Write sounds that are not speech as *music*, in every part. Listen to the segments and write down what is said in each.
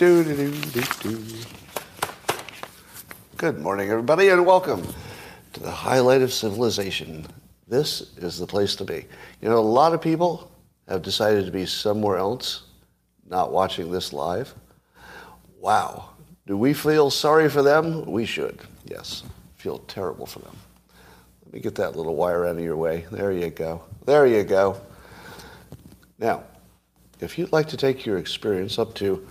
Good morning, everybody, and welcome to the highlight of civilization. This is the place to be. You know, a lot of people have decided to be somewhere else, not watching this live. Wow. Do we feel sorry for them? We should. Yes. Feel terrible for them. Let me get that little wire out of your way. There you go. There you go. Now, if you'd like to take your experience up to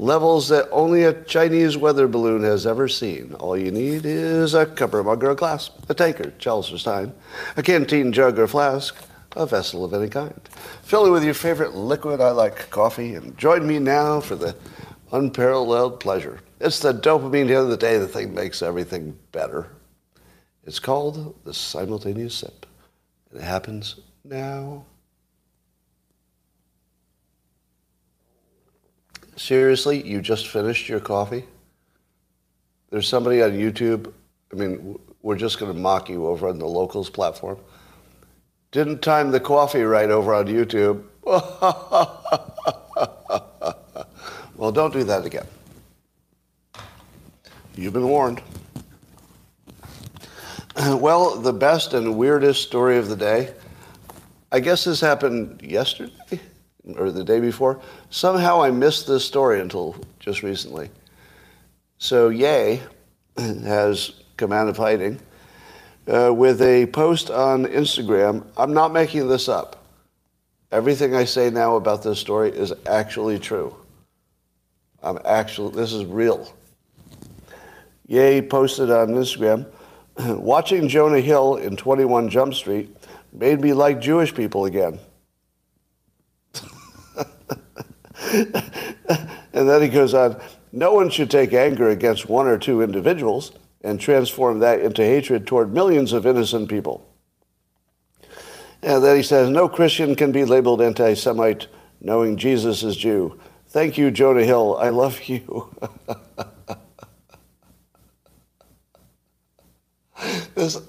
levels that only a Chinese weather balloon has ever seen, all you need is a cup or mug or a glass, a tankard, chalice or stein, a canteen jug or flask, a vessel of any kind. Fill it with your favorite liquid, I like coffee, and join me now for the unparalleled pleasure. It's the dopamine end of the day, the thing makes everything better. It's called the simultaneous sip. And it happens now. Seriously, you just finished your coffee? There's somebody on YouTube, I mean, we're just going to mock you over on the locals platform. Didn't time the coffee right over on YouTube. *laughs* well, don't do that again. You've been warned. *clears throat* Well, the best and weirdest story of the day. I guess this happened yesterday or the day before. Somehow I missed this story until just recently. So Ye has come out of hiding uh, with a post on Instagram. I'm not making this up. Everything I say now about this story is actually true. I'm actually, this is real. Ye posted on Instagram, *clears throat* watching Jonah Hill in 21 Jump Street made me like Jewish people again. *laughs* *laughs* and then he goes on, no one should take anger against one or two individuals and transform that into hatred toward millions of innocent people. And then he says, no Christian can be labeled anti Semite knowing Jesus is Jew. Thank you, Jonah Hill. I love you. *laughs* this,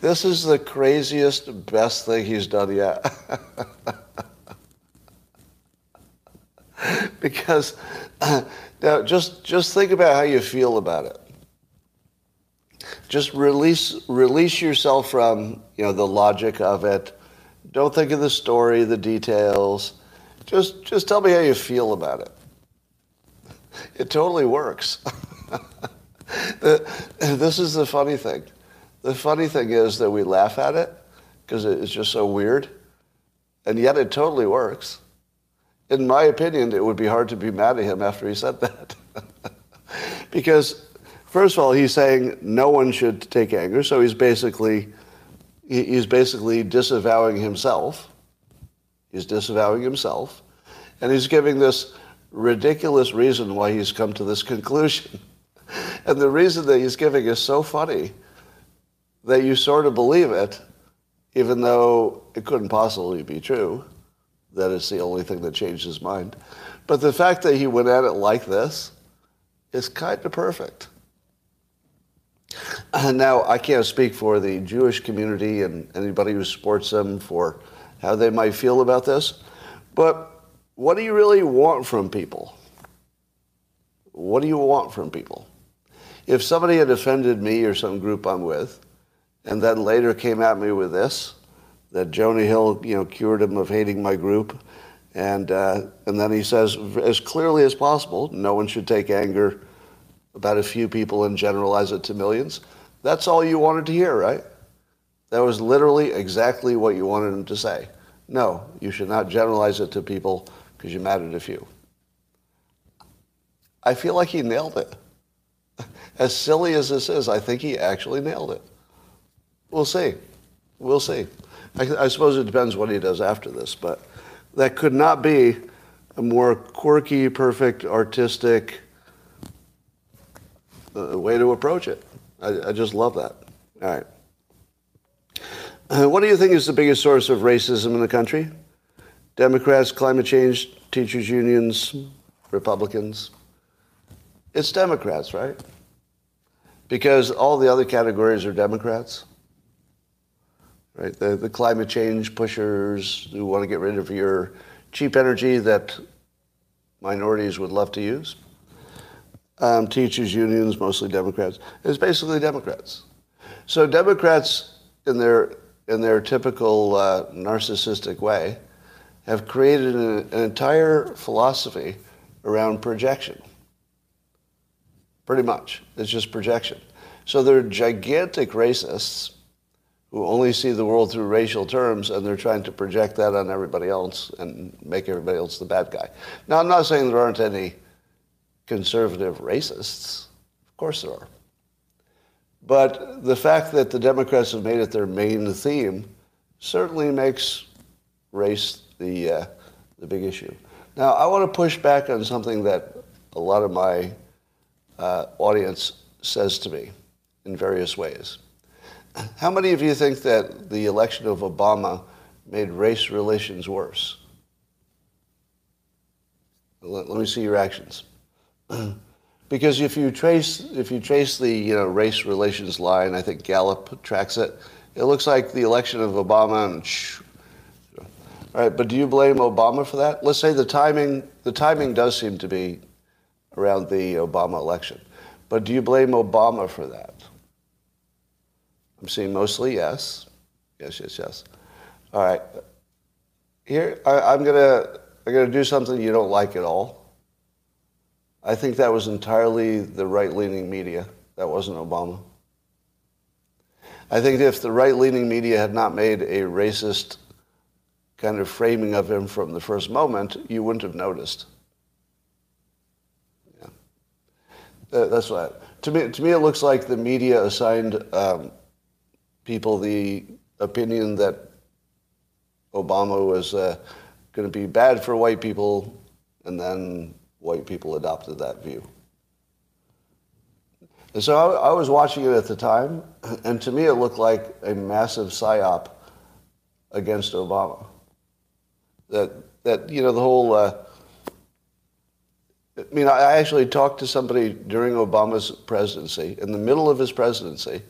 this is the craziest, best thing he's done yet. *laughs* *laughs* because uh, *clears throat* now just just think about how you feel about it. Just release release yourself from you know the logic of it. Don't think of the story, the details. Just just tell me how you feel about it. It totally works. *laughs* this is the funny thing. The funny thing is that we laugh at it because it's just so weird, and yet it totally works in my opinion, it would be hard to be mad at him after he said that. *laughs* because, first of all, he's saying no one should take anger, so he's basically, he's basically disavowing himself. He's disavowing himself. And he's giving this ridiculous reason why he's come to this conclusion. *laughs* And the reason that he's giving is so funny that you sort of believe it, even though it couldn't possibly be true that it's the only thing that changed his mind. But the fact that he went at it like this is kind of perfect. And now, I can't speak for the Jewish community and anybody who supports them for how they might feel about this, but what do you really want from people? What do you want from people? If somebody had offended me or some group I'm with, and then later came at me with this, that Jonah Hill, you know, cured him of hating my group. And, uh, and then he says, as clearly as possible, no one should take anger about a few people and generalize it to millions. That's all you wanted to hear, right? That was literally exactly what you wanted him to say. No, you should not generalize it to people because you at a few. I feel like he nailed it. *laughs* As silly as this is, I think he actually nailed it. We'll see. We'll see. I, I suppose it depends what he does after this, but that could not be a more quirky, perfect, artistic uh, way to approach it. I, I, just love that. All right. Uh, what do you think is the biggest source of racism in the country? Democrats, climate change, teachers' unions, Republicans? It's Democrats, right? Because all the other categories are Democrats right? The, the climate change pushers who want to get rid of your cheap energy that minorities would love to use. Um, teachers unions, mostly Democrats. It's basically Democrats. So Democrats, in their in their typical uh, narcissistic way, have created an, an entire philosophy around projection. Pretty much, it's just projection. So they're gigantic racists who only see the world through racial terms, and they're trying to project that on everybody else and make everybody else the bad guy. Now, I'm not saying there aren't any conservative racists. Of course there are. But the fact that the Democrats have made it their main theme certainly makes race the, uh, the big issue. Now, I want to push back on something that a lot of my uh, audience says to me in various ways. How many of you think that the election of Obama made race relations worse? Let, let me see your actions. *clears throat* because if you trace if you trace the you know race relations line, I think Gallup tracks it. It looks like the election of Obama and all right, but do you blame Obama for that? Let's say the timing the timing does seem to be around the Obama election. But do you blame Obama for that? I'm seeing mostly yes. Yes, yes, yes. All right. Here, I, am gonna I'm gonna do something you don't like at all. I think that was entirely the right-leaning media. That wasn't Obama. I think if the right-leaning media had not made a racist kind of framing of him from the first moment, you wouldn't have noticed. Yeah. That's what. To me, to me, it looks like the media assigned um, people the opinion that Obama was uh, going to be bad for white people, and then white people adopted that view. And so I, I was watching it at the time, and to me, it looked like a massive psyop against Obama that that you know the whole. Uh, I mean, I actually talked to somebody during Obama's presidency. In the middle of his presidency,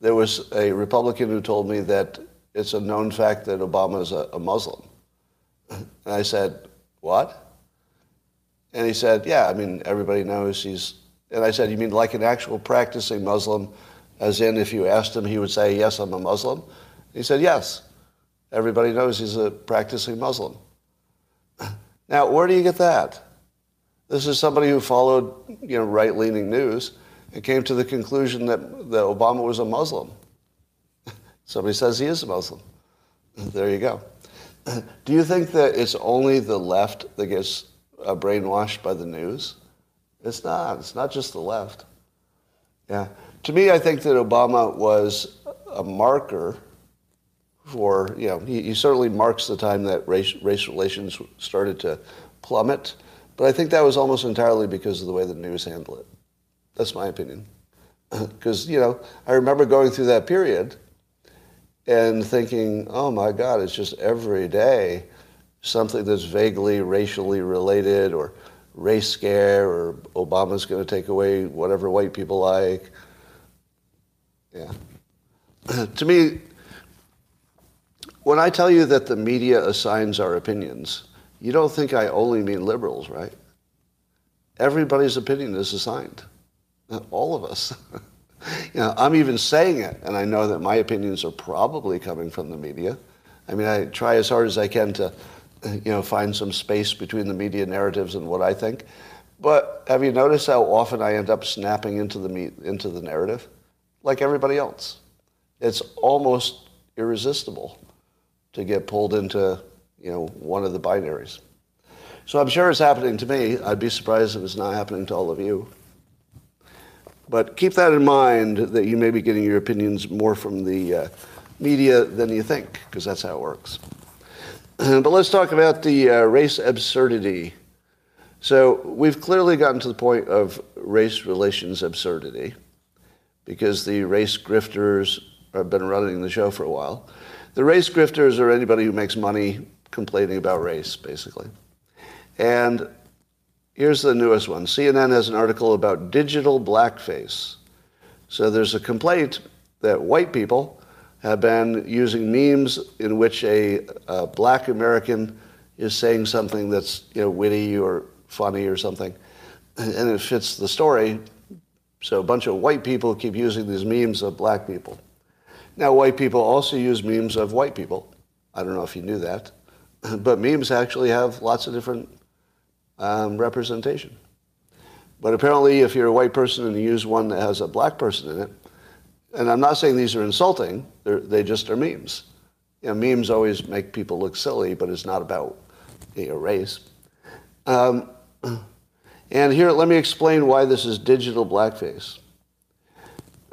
there was a Republican who told me that it's a known fact that Obama is a, a Muslim. And I said, "What?" And he said, "Yeah, I mean, everybody knows he's." And I said, "You mean like an actual practicing Muslim, as in if you asked him, he would say, "Yes, I'm a Muslim." He said, "Yes." Everybody knows he's a practicing Muslim. Now, where do you get that? This is somebody who followed, you know, right-leaning news and came to the conclusion that, that Obama was a Muslim. Somebody says he is a Muslim. There you go. Do you think that it's only the left that gets uh, brainwashed by the news? It's not. It's not just the left. Yeah. To me, I think that Obama was a marker for, you know, he, he, certainly marks the time that race, race relations started to plummet. But I think that was almost entirely because of the way the news handled it. That's my opinion. *clears throat* Because, you know, I remember going through that period and thinking, oh my God, it's just every day something that's vaguely racially related or race scare or Obama's going to take away whatever white people like. Yeah. *clears throat* to me, when I tell you that the media assigns our opinions, you don't think I only mean liberals, right? Everybody's opinion is assigned. All of us. *laughs* you know, I'm even saying it, and I know that my opinions are probably coming from the media. I mean, I try as hard as I can to, you know, find some space between the media narratives and what I think. But have you noticed how often I end up snapping into the into the narrative, like everybody else? It's almost irresistible to get pulled into, you know, one of the binaries. So I'm sure it's happening to me. I'd be surprised if it's not happening to all of you. But keep that in mind that you may be getting your opinions more from the uh, media than you think, because that's how it works. *clears throat* but let's talk about the uh, race absurdity. So we've clearly gotten to the point of race relations absurdity because the race grifters have been running the show for a while. The race grifters are anybody who makes money complaining about race, basically. And here's the newest one. CNN has an article about digital blackface. So there's a complaint that white people have been using memes in which a, a black American is saying something that's you know witty or funny or something, and it fits the story. So a bunch of white people keep using these memes of black people. Now white people also use memes of white people. I don't know if you knew that, *laughs* but memes actually have lots of different um, representation. But apparently, if you're a white person and you use one that has a black person in it, and I'm not saying these are insulting, they just are memes. You know, memes always make people look silly, but it's not about you know, race. Um, *clears throat* and here, let me explain why this is digital blackface.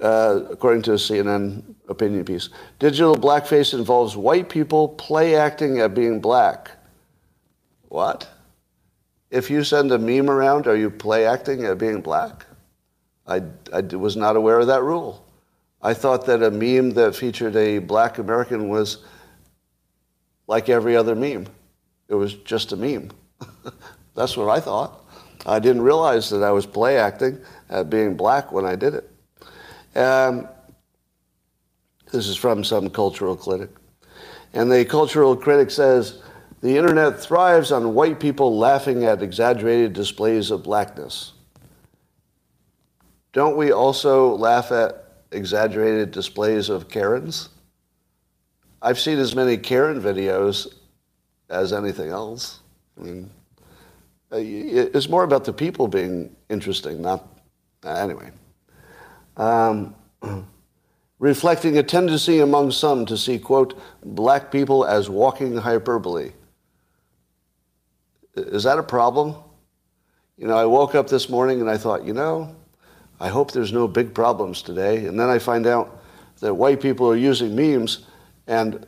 Uh, according to a CNN opinion piece, digital blackface involves white people play acting at being black. What? If you send a meme around, are you play acting at being black? I, I was not aware of that rule. I thought that a meme that featured a black American was like every other meme. It was just a meme. *laughs* That's what I thought. I didn't realize that I was play acting at being black when I did it. Um, this is from some cultural critic. And the cultural critic says, the internet thrives on white people laughing at exaggerated displays of blackness. Don't we also laugh at exaggerated displays of Karens? I've seen as many Karen videos as anything else. I mean, uh, it's more about the people being interesting, not uh, anyway. Um, *clears throat* reflecting a tendency among some to see, quote, black people as walking hyperbole. Is that a problem? You know, I woke up this morning and I thought, you know, I hope there's no big problems today. And then I find out that white people are using memes and,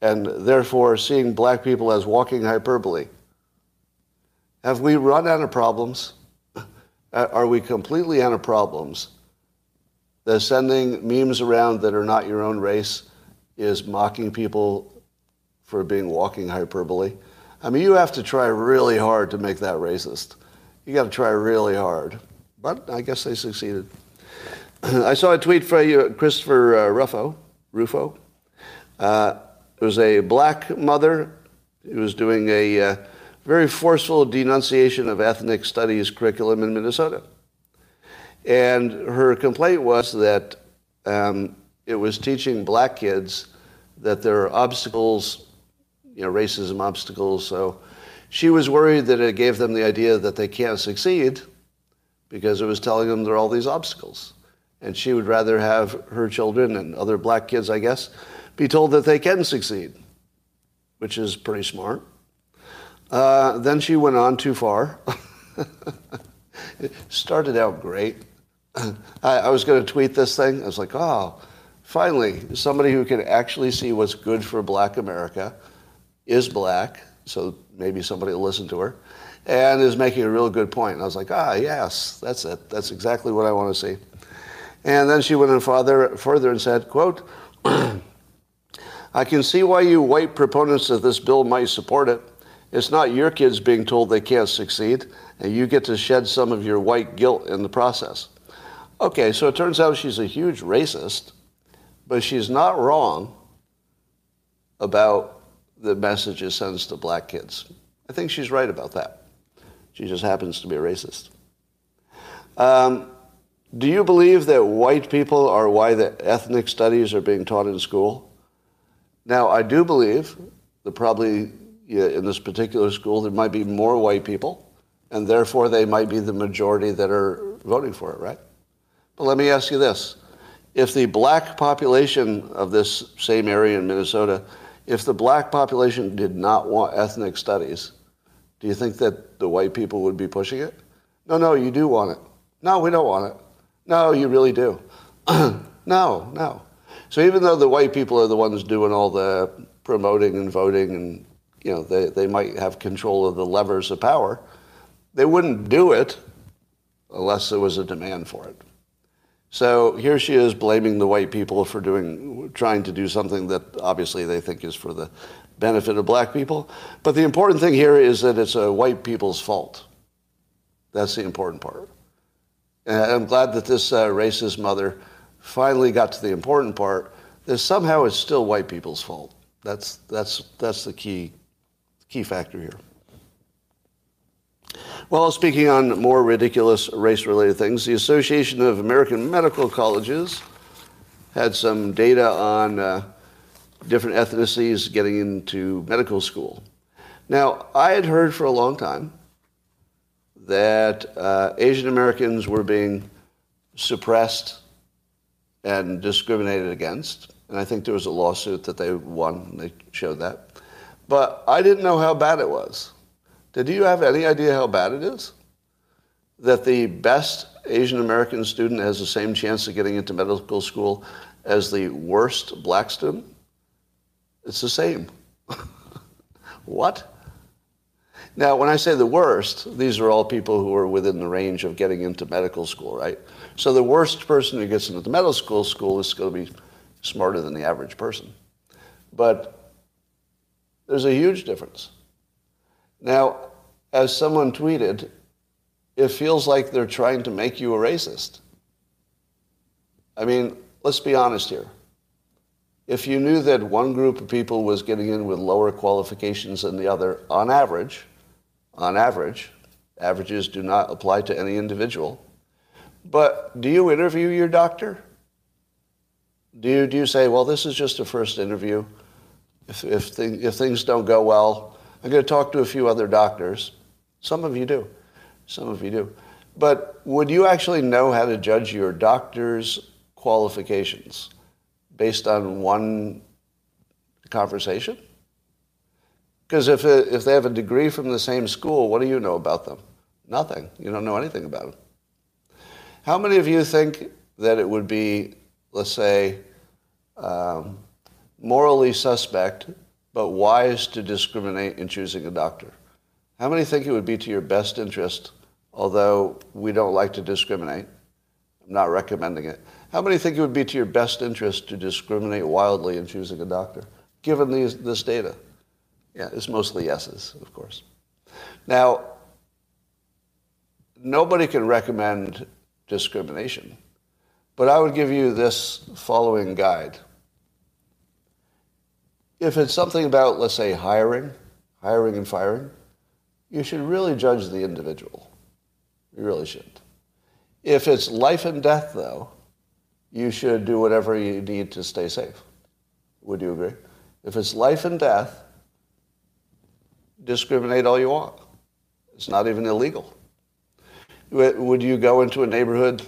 and therefore seeing black people as walking hyperbole. Have we run out of problems? *laughs* Uh, are we completely out of problems? That sending memes around that are not your own race is mocking people for being walking hyperbole. I mean, you have to try really hard to make that racist. You got to try really hard. But I guess they succeeded. *clears throat* I saw a tweet from Christopher uh, Ruffo. Rufo. Uh, it was a black mother who was doing a uh, very forceful denunciation of ethnic studies curriculum in Minnesota. And her complaint was that um, it was teaching black kids that there are obstacles you know, racism obstacles. So she was worried that it gave them the idea that they can't succeed because it was telling them there are all these obstacles. And she would rather have her children and other black kids, I guess, be told that they can succeed, which is pretty smart. Uh, then she went on too far. *laughs* it started out great. *clears throat* I, I was going to tweet this thing. I was like, oh, finally, somebody who can actually see what's good for black America is black, so maybe somebody will listen to her, and is making a real good point. And I was like, ah, yes, that's it. That's exactly what I want to see. And then she went on further, further and said, quote, *clears throat* I can see why you white proponents of this bill might support it. It's not your kids being told they can't succeed, and you get to shed some of your white guilt in the process. Okay, so it turns out she's a huge racist, but she's not wrong about the message it sends to black kids. I think she's right about that. She just happens to be a racist. Um, do you believe that white people are why the ethnic studies are being taught in school? Now, I do believe that probably yeah, in this particular school there might be more white people, and therefore they might be the majority that are voting for it, right? But let me ask you this. If the black population of this same area in Minnesota if the black population did not want ethnic studies, do you think that the white people would be pushing it? No, no, you do want it. No, we don't want it. No, you really do. *clears throat* no, no. So even though the white people are the ones doing all the promoting and voting and you know they, they might have control of the levers of power, they wouldn't do it unless there was a demand for it. So here she is blaming the white people for doing, trying to do something that obviously they think is for the benefit of black people. But the important thing here is that it's a white people's fault. That's the important part. And I'm glad that this uh, racist mother finally got to the important part that somehow it's still white people's fault. That's, that's, that's the key, key factor here. Well, speaking on more ridiculous race related things, the Association of American Medical Colleges had some data on uh, different ethnicities getting into medical school. Now, I had heard for a long time that uh, Asian Americans were being suppressed and discriminated against. And I think there was a lawsuit that they won, and they showed that. But I didn't know how bad it was. Did you have any idea how bad it is? That the best Asian American student has the same chance of getting into medical school as the worst black student? It's the same. *laughs* what? Now, when I say the worst, these are all people who are within the range of getting into medical school, right? So the worst person who gets into the medical school school is going to be smarter than the average person. But there's a huge difference. Now, as someone tweeted, it feels like they're trying to make you a racist. I mean, let's be honest here. If you knew that one group of people was getting in with lower qualifications than the other, on average, on average, averages do not apply to any individual. But do you interview your doctor? Do you, do you say, well, this is just a first interview? If, if, if things don't go well, I'm going to talk to a few other doctors. Some of you do. Some of you do. But would you actually know how to judge your doctor's qualifications based on one conversation? Because if, if they have a degree from the same school, what do you know about them? Nothing. You don't know anything about them. How many of you think that it would be, let's say, um, morally suspect but wise to discriminate in choosing a doctor. How many think it would be to your best interest, although we don't like to discriminate? I'm not recommending it. How many think it would be to your best interest to discriminate wildly in choosing a doctor, given these, this data? Yeah, it's mostly yeses, of course. Now, nobody can recommend discrimination, but I would give you this following guide if it's something about, let's say, hiring, hiring and firing, you should really judge the individual. You really shouldn't. If it's life and death, though, you should do whatever you need to stay safe. Would you agree? If it's life and death, discriminate all you want. It's not even illegal. Would you go into a neighborhood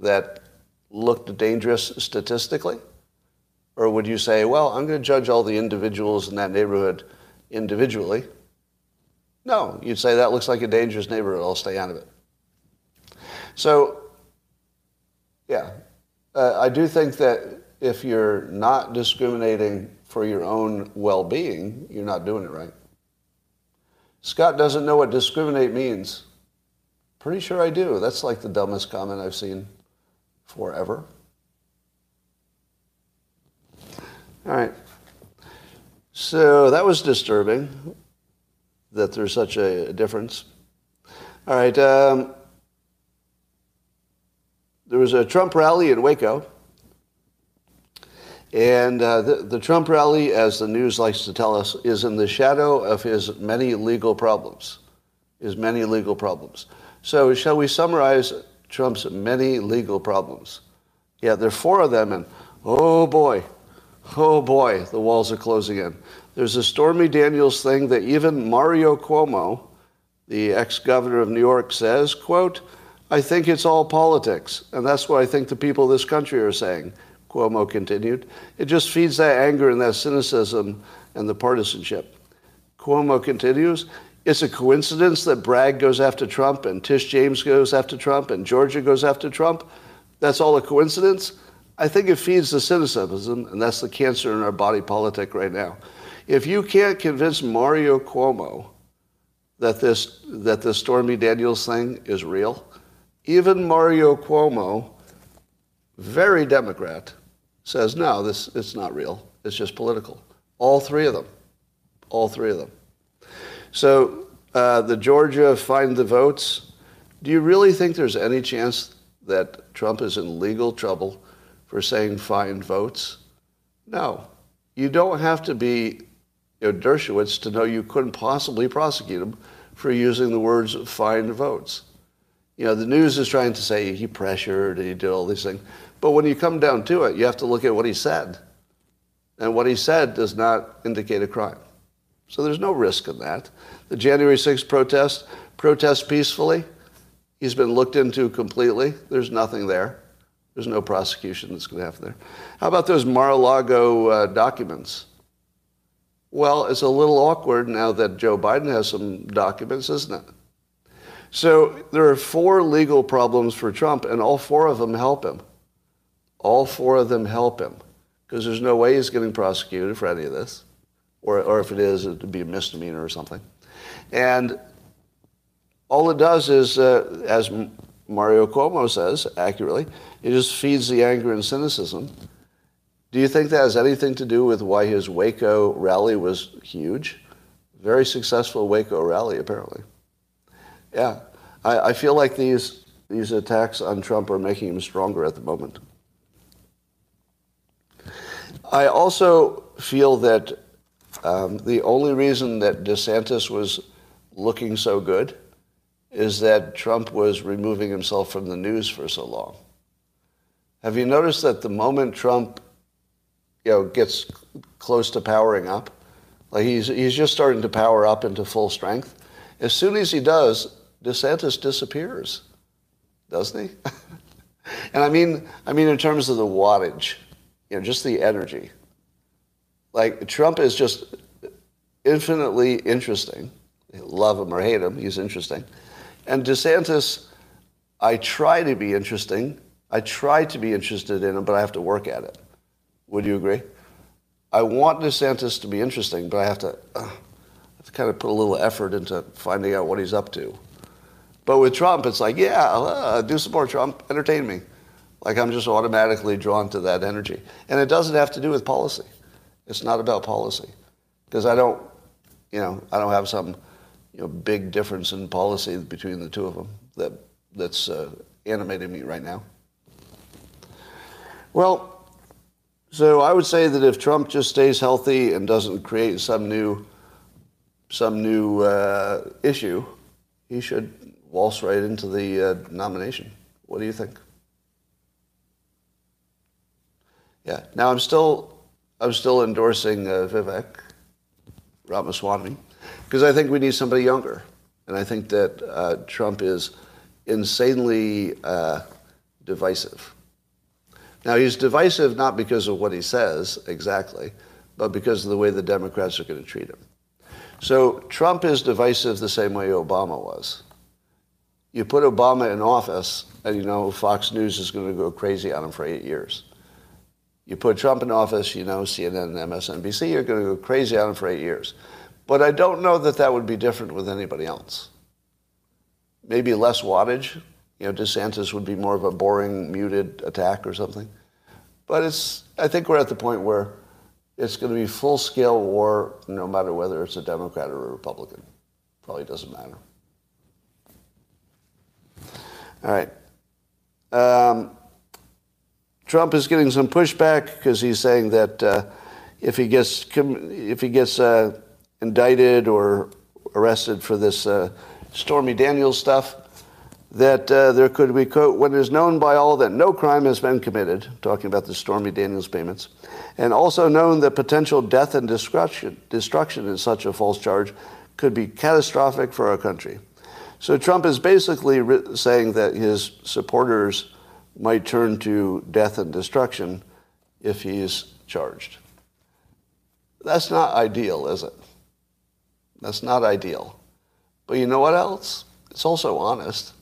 that looked dangerous statistically? Or would you say, well, I'm going to judge all the individuals in that neighborhood individually? No, you'd say that looks like a dangerous neighborhood, I'll stay out of it. So, yeah, uh, I do think that if you're not discriminating for your own well being, you're not doing it right. Scott doesn't know what discriminate means. Pretty sure I do. That's like the dumbest comment I've seen forever. All right. So that was disturbing that there's such a difference. All right. Um, there was a Trump rally in Waco. And uh, the, the Trump rally, as the news likes to tell us, is in the shadow of his many legal problems. His many legal problems. So, shall we summarize Trump's many legal problems? Yeah, there are four of them, and oh boy, Oh boy, the walls are closing in. There's a Stormy Daniels thing that even Mario Cuomo, the ex-governor of New York, says, quote, I think it's all politics, and that's what I think the people of this country are saying, Cuomo continued. It just feeds that anger and that cynicism and the partisanship. Cuomo continues, it's a coincidence that Bragg goes after Trump and Tish James goes after Trump and Georgia goes after Trump. That's all a coincidence? I think it feeds the cynicism, and that's the cancer in our body politic right now. If you can't convince Mario Cuomo that this that the Stormy Daniels thing is real, even Mario Cuomo, very Democrat, says no, this it's not real. It's just political. All three of them, all three of them. So uh, the Georgia find the votes. Do you really think there's any chance that Trump is in legal trouble? For saying find votes? No. You don't have to be you know, Dershowitz to know you couldn't possibly prosecute him for using the words find votes. You know, the news is trying to say he pressured and he did all these things. But when you come down to it, you have to look at what he said. And what he said does not indicate a crime. So there's no risk in that. The January 6th protest, protest peacefully, he's been looked into completely. There's nothing there. There's no prosecution that's going to happen there. How about those Mar-a-Lago uh, documents? Well, it's a little awkward now that Joe Biden has some documents, isn't it? So there are four legal problems for Trump, and all four of them help him. All four of them help him because there's no way he's getting prosecuted for any of this, or, or if it is, it would be a misdemeanor or something. And all it does is, uh, as Mario Cuomo says accurately, it just feeds the anger and cynicism. Do you think that has anything to do with why his Waco rally was huge? Very successful Waco rally, apparently. Yeah, I, I feel like these these attacks on Trump are making him stronger at the moment. I also feel that um, the only reason that DeSantis was looking so good is that Trump was removing himself from the news for so long. Have you noticed that the moment Trump you know, gets close to powering up, like he's, he's just starting to power up into full strength, as soon as he does, DeSantis disappears, doesn't he? *laughs* and I mean, I mean in terms of the wattage, you know, just the energy. Like Trump is just infinitely interesting. Love him or hate him, he's interesting. And DeSantis, I try to be interesting. I try to be interested in him, but I have to work at it. Would you agree? I want DeSantis to be interesting, but I have to, uh, have to kind of put a little effort into finding out what he's up to. But with Trump, it's like, yeah, uh, do more Trump, entertain me. Like I'm just automatically drawn to that energy. And it doesn't have to do with policy. It's not about policy. Because I don't, you know, I don't have some you know, big difference in policy between the two of them that, that's uh, animating me right now. Well, so I would say that if Trump just stays healthy and doesn't create some new, some new uh, issue, he should waltz right into the uh, nomination. What do you think? Yeah. Now I'm still, I'm still endorsing uh, Vivek Ramaswamy because I think we need somebody younger, and I think that uh, Trump is insanely uh, divisive. Now he's divisive not because of what he says exactly, but because of the way the Democrats are going to treat him. So Trump is divisive the same way Obama was you put Obama in office, and you know Fox News is going to go crazy on him for eight years. You put Trump in office, you know CNN and MSNBC are going to go crazy on him for eight years. But I don't know that that would be different with anybody else. Maybe less wattage. You know, DeSantis would be more of a boring, muted attack or something. But it's, I think we're at the point where it's going to be full-scale war no matter whether it's a Democrat or a Republican. Probably doesn't matter. All right. Um, Trump is getting some pushback because he's saying that uh, if he gets if he gets uh, indicted or arrested for this uh, Stormy Daniels stuff, that uh, there could be quote when it is known by all that no crime has been committed, talking about the Stormy Daniels payments, and also known that potential death and destruction destruction in such a false charge could be catastrophic for our country. So Trump is basically saying that his supporters might turn to death and destruction if he's charged. That's not ideal, is it? That's not ideal. But you know what else? It's also honest.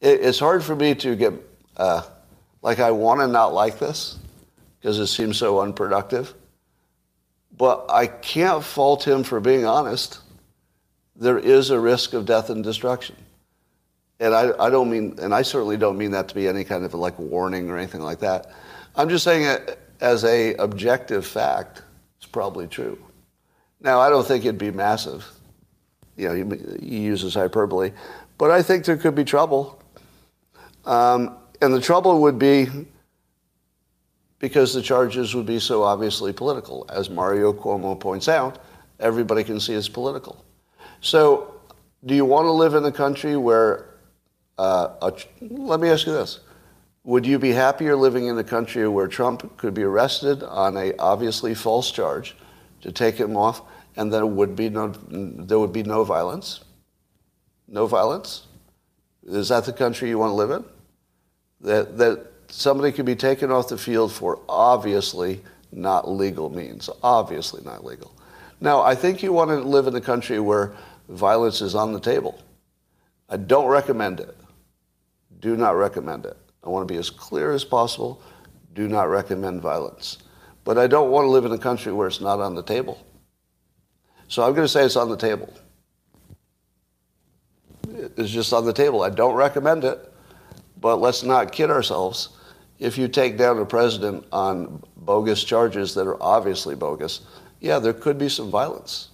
It's hard for me to get, uh, like, I want to not like this because it seems so unproductive. But I can't fault him for being honest there is a risk of death and destruction. And I, I don't mean, and I certainly don't mean that to be any kind of like warning or anything like that. I'm just saying it as a objective fact, it's probably true. Now, I don't think it'd be massive. You know, he, he uses hyperbole. But I think there could be trouble. Um, and the trouble would be because the charges would be so obviously political. As Mario Cuomo points out, everybody can see it's political. So, do you want to live in a country where, uh, a, let me ask you this. Would you be happier living in a country where Trump could be arrested on a obviously false charge to take him off and there would be no, there would be no violence? No violence? Is that the country you want to live in? That, that somebody could be taken off the field for obviously not legal means. Obviously not legal. Now, I think you want to live in a country where violence is on the table. I don't recommend it. Do not recommend it. I want to be as clear as possible. Do not recommend violence. But I don't want to live in a country where it's not on the table. So I'm going to say it's on the table. It's just on the table. I don't recommend it, but let's not kid ourselves. If you take down a president on bogus charges that are obviously bogus, yeah, there could be some violence.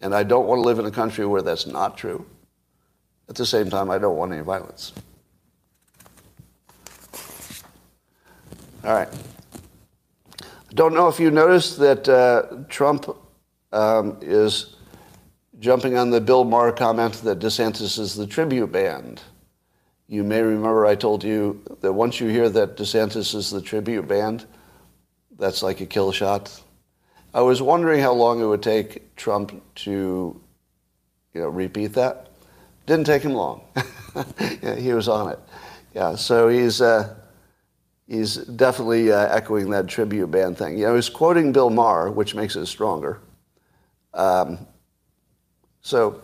And I don't want to live in a country where that's not true. At the same time, I don't want any violence. All right. I don't know if you noticed that uh, Trump um, is jumping on the Bill Maher comment that DeSantis is the tribute band. You may remember I told you that once you hear that DeSantis is the tribute band, that's like a kill shot. I was wondering how long it would take Trump to, you know, repeat that. Didn't take him long. *laughs* yeah, he was on it. Yeah, so he's uh, he's definitely uh, echoing that tribute band thing. You know, he's quoting Bill Maher, which makes it stronger. Um, so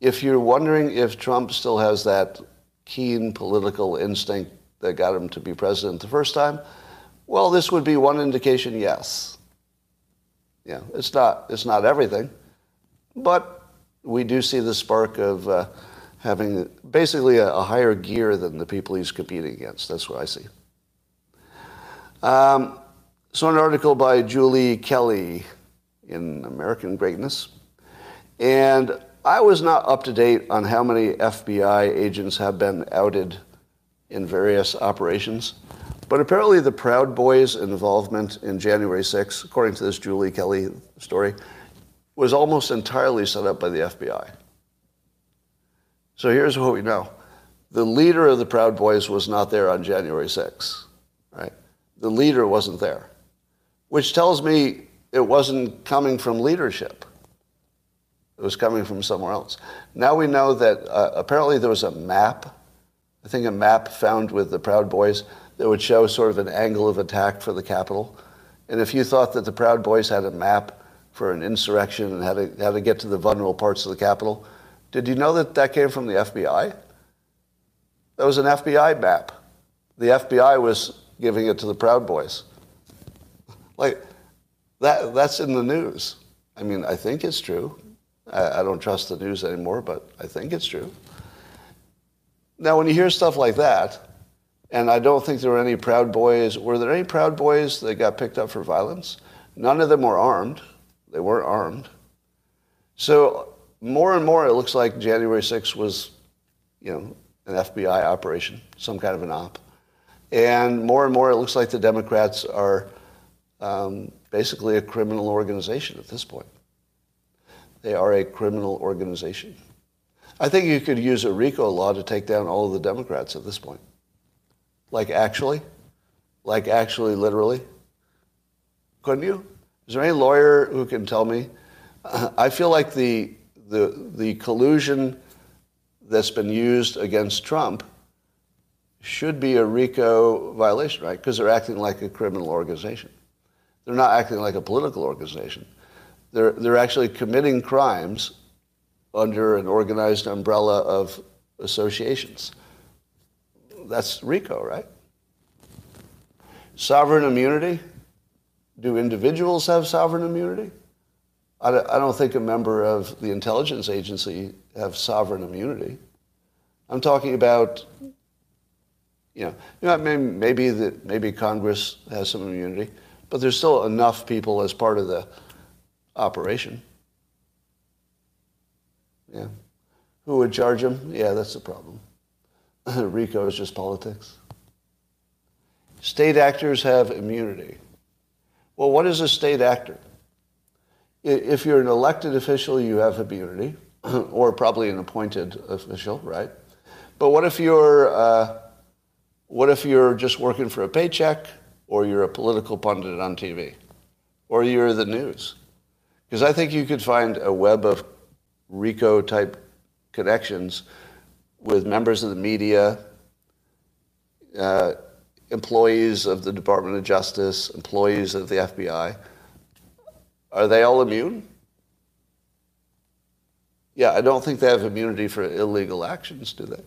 if you're wondering if Trump still has that keen political instinct that got him to be president the first time, well, this would be one indication, yes. Yeah, it's not, it's not everything, but we do see the spark of uh, having basically a, a, higher gear than the people he's competing against. That's what I see. Um, so, an article by Julie Kelly in American Greatness and I was not up to date on how many FBI agents have been outed in various operations. But apparently, the Proud Boys' involvement in January 6, according to this Julie Kelly story, was almost entirely set up by the FBI. So here's what we know the leader of the Proud Boys was not there on January 6, right? The leader wasn't there, which tells me it wasn't coming from leadership. It was coming from somewhere else. Now we know that uh, apparently there was a map, I think a map found with the Proud Boys that would show sort of an angle of attack for the Capitol. And if you thought that the Proud Boys had a map for an insurrection and how to, how to get to the vulnerable parts of the Capitol, did you know that that came from the FBI? That was an FBI map. The FBI was giving it to the Proud Boys. Like, that, that's in the news. I mean, I think it's true. I, I don't trust the news anymore, but I think it's true. Now, when you hear stuff like that, and I don't think there were any Proud Boys, were there any Proud Boys that got picked up for violence? None of them were armed. They weren't armed. So more and more, it looks like January 6th was, you know, an FBI operation, some kind of an op. And more and more, it looks like the Democrats are um, basically a criminal organization at this point. They are a criminal organization. I think you could use a RICO law to take down all of the Democrats at this point. Like actually? Like actually, literally? Couldn't you? Is there any lawyer who can tell me? *clears throat* I feel like the, the, the collusion that's been used against Trump should be a RICO violation, right? Because they're acting like a criminal organization. They're not acting like a political organization. They're, they're actually committing crimes under an organized umbrella of associations. That's RICO, right? Sovereign immunity? Do individuals have sovereign immunity? I don't think a member of the intelligence agency have sovereign immunity. I'm talking about, you know, you know maybe, maybe, the, maybe Congress has some immunity, but there's still enough people as part of the operation. Yeah. Who would charge him? Yeah, that's the problem. *laughs* RICO is just politics. State actors have immunity. Well, what is a state actor? If you're an elected official, you have immunity, *clears throat* or probably an appointed official, right? But what if you're uh, what if you're just working for a paycheck, or you're a political pundit on TV, or you're the news? Because I think you could find a web of RICO type connections with members of the media, uh, employees of the Department of Justice, employees of the FBI. Are they all immune? Yeah, I don't think they have immunity for illegal actions, do they?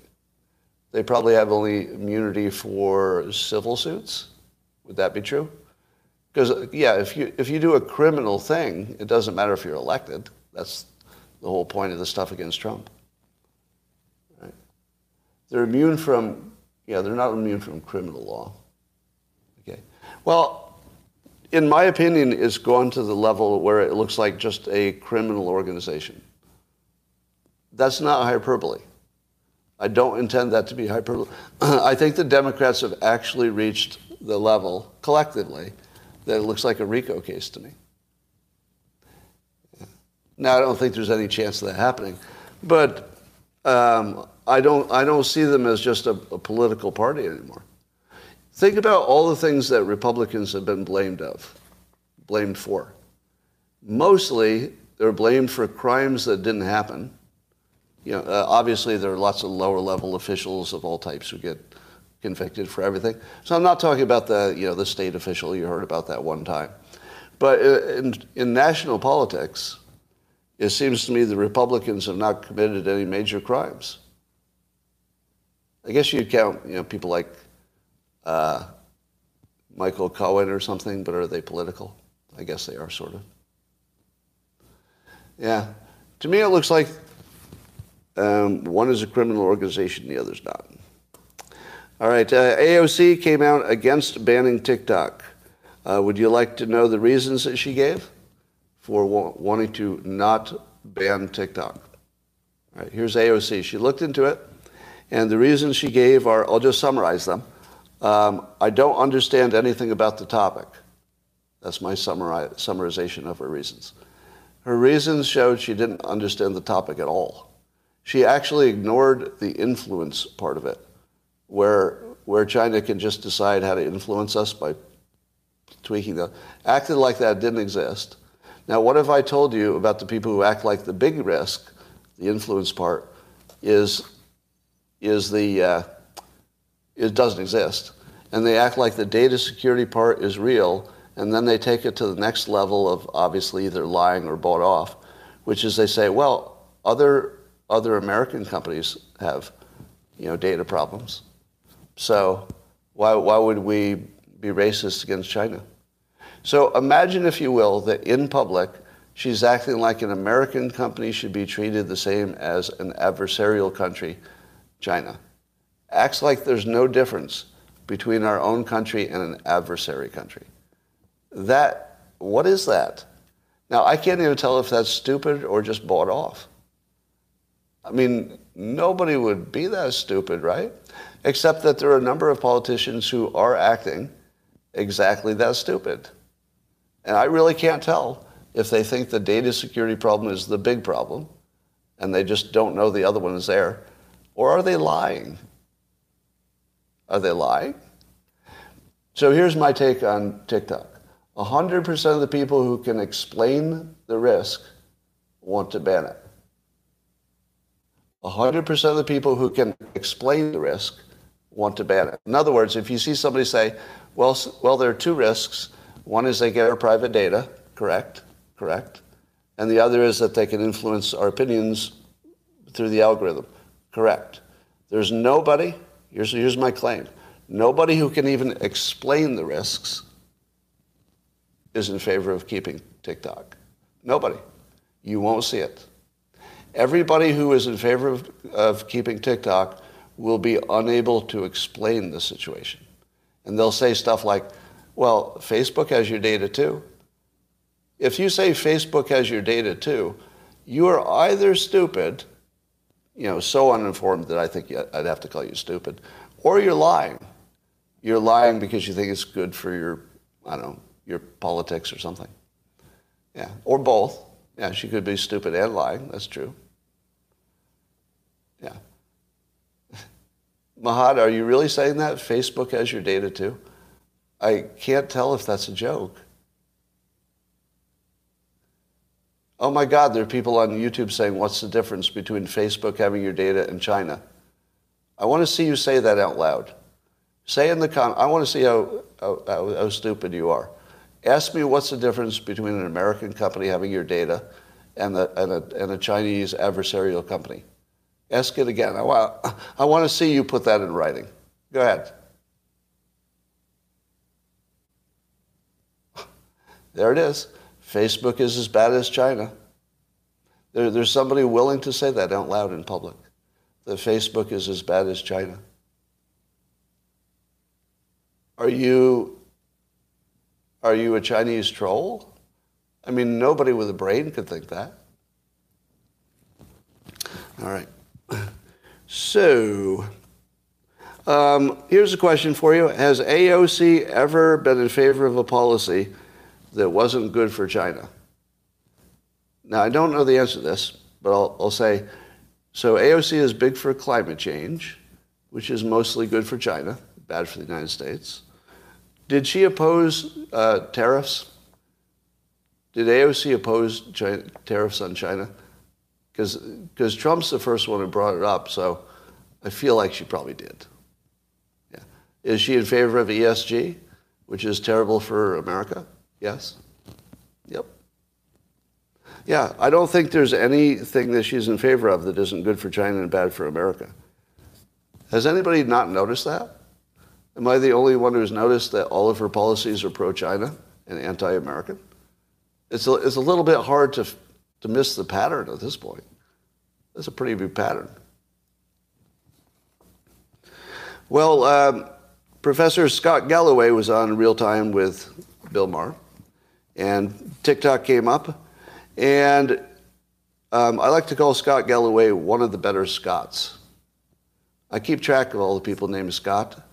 They probably have only immunity for civil suits. Would that be true? Because yeah, if you if you do a criminal thing, it doesn't matter if you're elected. That's the whole point of the stuff against Trump. Right? They're immune from yeah, they're not immune from criminal law. Okay. Well, in my opinion, it's gone to the level where it looks like just a criminal organization. That's not hyperbole. I don't intend that to be hyperbole. *clears throat* I think the Democrats have actually reached the level collectively that it looks like a RICO case to me. Now, I don't think there's any chance of that happening, but um, I don't I don't see them as just a, a political party anymore. Think about all the things that Republicans have been blamed of, blamed for. Mostly, they're blamed for crimes that didn't happen you know, uh, obviously there are lots of lower level officials of all types who get convicted for everything. So I'm not talking about the, you know, the state official you heard about that one time. But uh, in, in national politics, it seems to me the Republicans have not committed any major crimes. I guess you'd count, you know, people like uh, Michael Cohen or something, but are they political? I guess they are, sort of. Yeah. To me, it looks like um, one is a criminal organization, the other's not. All right, uh, AOC came out against banning TikTok. Uh, would you like to know the reasons that she gave for wa- wanting to not ban TikTok? All right, here's AOC. She looked into it, and the reasons she gave are I'll just summarize them. Um, I don't understand anything about the topic. That's my summari- summarization of her reasons. Her reasons showed she didn't understand the topic at all she actually ignored the influence part of it, where, where China can just decide how to influence us by tweaking them. acted like that didn't exist. Now, what if I told you about the people who act like the big risk, the influence part, is, is the, uh, it doesn't exist. And they act like the data security part is real, and then they take it to the next level of obviously either lying or bought off, which is they say, well, other other American companies have, you know, data problems. So why, why would we be racist against China? So imagine, if you will, that in public, she's acting like an American company should be treated the same as an adversarial country, China. Acts like there's no difference between our own country and an adversary country. That, what is that? Now, I can't even tell if that's stupid or just bought off. I mean, nobody would be that stupid, right? Except that there are a number of politicians who are acting exactly that stupid. And I really can't tell if they think the data security problem is the big problem and they just don't know the other one is there, or are they lying? Are they lying? So here's my take on TikTok 100% of the people who can explain the risk want to ban it. 100% of the people who can explain the risk want to ban it. In other words, if you see somebody say, well, well, there are two risks. One is they get our private data, correct, correct. And the other is that they can influence our opinions through the algorithm, correct. There's nobody, here's, here's my claim, nobody who can even explain the risks is in favor of keeping TikTok. Nobody. You won't see it. Everybody who is in favor of, of keeping TikTok will be unable to explain the situation. And they'll say stuff like, well, Facebook has your data too. If you say Facebook has your data too, you are either stupid, you know, so uninformed that I think I'd have to call you stupid, or you're lying. you're lying because you think it's good for your, I don't know, your politics or something. Yeah, or both. Yeah, she could be stupid and lying. That's true. Yeah. Mahad, are you really saying that? Facebook has your data too? I can't tell if that's a joke. Oh my God, there are people on YouTube saying, what's the difference between Facebook having your data and China? I want to see you say that out loud. Say in the com, I want to see how, how, how, how stupid you are. Ask me what's the difference between an American company having your data and, the, and, a, and a Chinese adversarial company. Ask it again. I want, I want to see you put that in writing. Go ahead. There it is. Facebook is as bad as China. There, there's somebody willing to say that out loud in public. That Facebook is as bad as China. Are you, are you a Chinese troll? I mean, nobody with a brain could think that. All right. So, um, here's a question for you. Has AOC ever been in favor of a policy that wasn't good for China? Now, I don't know the answer to this, but I'll, I'll say so AOC is big for climate change, which is mostly good for China, bad for the United States. Did she oppose uh, tariffs? Did AOC oppose China, tariffs on China? Because Trump's the first one who brought it up, so I feel like she probably did. Yeah. Is she in favor of ESG, which is terrible for America? Yes? Yep. Yeah, I don't think there's anything that she's in favor of that isn't good for China and bad for America. Has anybody not noticed that? Am I the only one who's noticed that all of her policies are pro-China and anti-American? It's a, it's a little bit hard to, to miss the pattern at this point. That's a pretty big pattern. Well, um, Professor Scott Galloway was on Real Time with Bill Maher and TikTok came up. And um, I like to call Scott Galloway one of the better Scots. I keep track of all the people named Scott,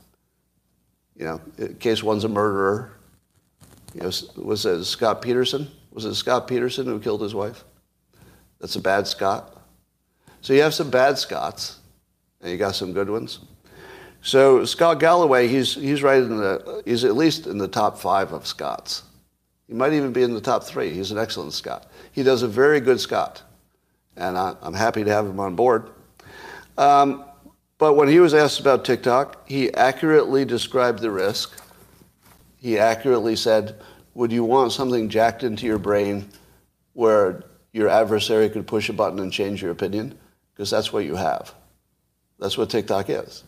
you know, in case one's a murderer. You know, was it Scott Peterson? Was it Scott Peterson who killed his wife? That's a bad Scot. So you have some bad Scots, and you got some good ones. So Scott Galloway, he's he's right in the he's at least in the top five of Scots. He might even be in the top three. He's an excellent Scot. He does a very good Scot, and I, am happy to have him on board. Um, but when he was asked about TikTok, he accurately described the risk. He accurately said, would you want something jacked into your brain where your adversary could push a button and change your opinion? Because that's what you have. That's what TikTok is.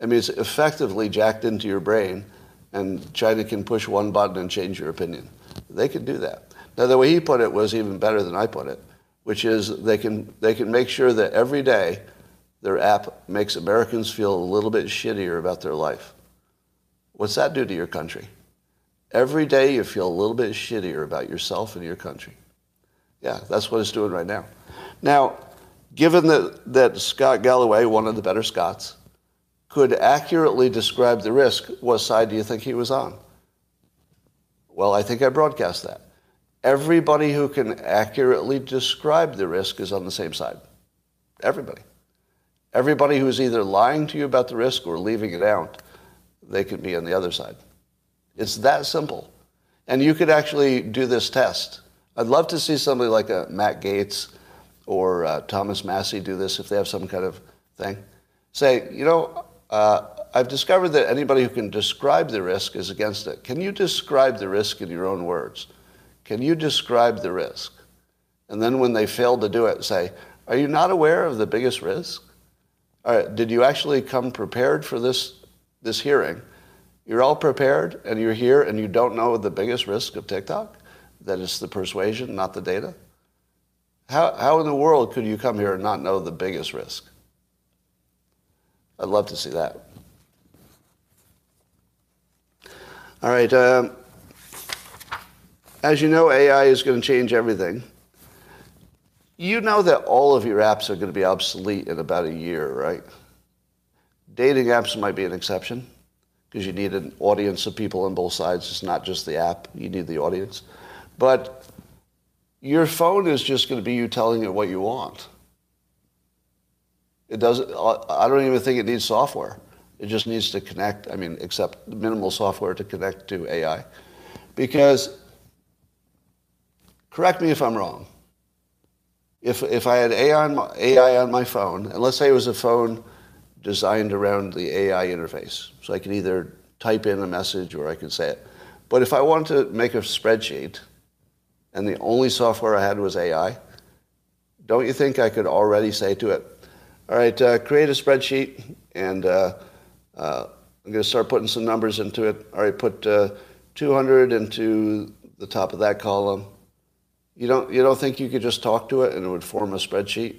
I mean, it's effectively jacked into your brain, and China can push one button and change your opinion. They can do that. Now, the way he put it was even better than I put it, which is they can, they can make sure that every day their app makes Americans feel a little bit shittier about their life. What's that do to your country? Every day you feel a little bit shittier about yourself and your country. Yeah, that's what it's doing right now. Now, given that, that Scott Galloway, one of the better Scots, could accurately describe the risk, what side do you think he was on? Well, I think I broadcast that. Everybody who can accurately describe the risk is on the same side. Everybody. Everybody who's either lying to you about the risk or leaving it out, they can be on the other side. It's that simple. And you could actually do this test. I'd love to see somebody like a Matt Gaetz or uh, Thomas Massie do this if they have some kind of thing. Say, you know, uh, I've discovered that anybody who can describe the risk is against it. Can you describe the risk in your own words? Can you describe the risk? And then when they fail to do it, say, are you not aware of the biggest risk? did you actually come prepared for this, this hearing? You're all prepared and you're here and you don't know the biggest risk of TikTok? That it's the persuasion, not the data? How, how in the world could you come here and not know the biggest risk? I'd love to see that. All right. Um, as you know, AI is going to change everything. You know that all of your apps are going to be obsolete in about a year, right? Dating apps might be an exception because you need an audience of people on both sides. It's not just the app, you need the audience. But your phone is just going to be you telling it what you want. It doesn't, I don't even think it needs software. It just needs to connect, I mean, except minimal software to connect to AI. Because, correct me if I'm wrong, if, if I had AI on, my, AI on my phone, and let's say it was a phone designed around the AI interface, so I could either type in a message or I could say it. But if I wanted to make a spreadsheet and the only software I had was AI, don't you think I could already say to it, all right, uh, create a spreadsheet and uh, uh, I'm going to start putting some numbers into it. All right, put uh, 200 into the top of that column. You don't, you don't think you could just talk to it and it would form a spreadsheet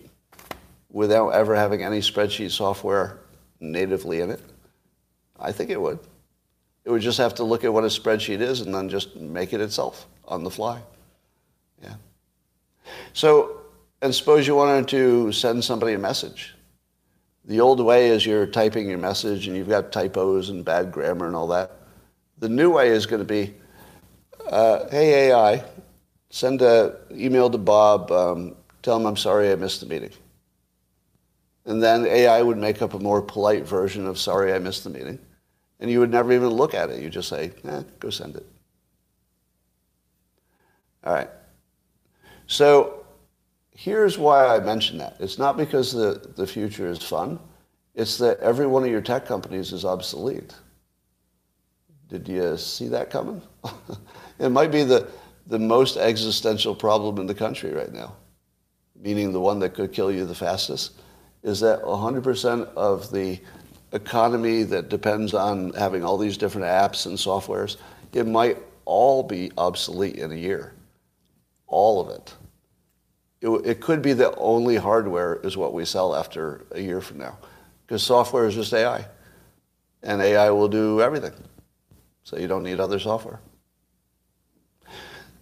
without ever having any spreadsheet software natively in it? I think it would. It would just have to look at what a spreadsheet is and then just make it itself on the fly. So, and suppose you wanted to send somebody a message. The old way is you're typing your message and you've got typos and bad grammar and all that. The new way is going to be, uh, hey AI, send an email to Bob, um, tell him I'm sorry I missed the meeting. And then AI would make up a more polite version of sorry I missed the meeting. And you would never even look at it. You just say, eh, go send it. All right. So Here's why I mention that. It's not because the, the future is fun. It's that every one of your tech companies is obsolete. Did you see that coming? *laughs* it might be the, the most existential problem in the country right now, meaning the one that could kill you the fastest, is that 100% of the economy that depends on having all these different apps and softwares, it might all be obsolete in a year. All of it it, it could be that only hardware is what we sell after a year from now. Because software is just AI. And AI will do everything. So you don't need other software.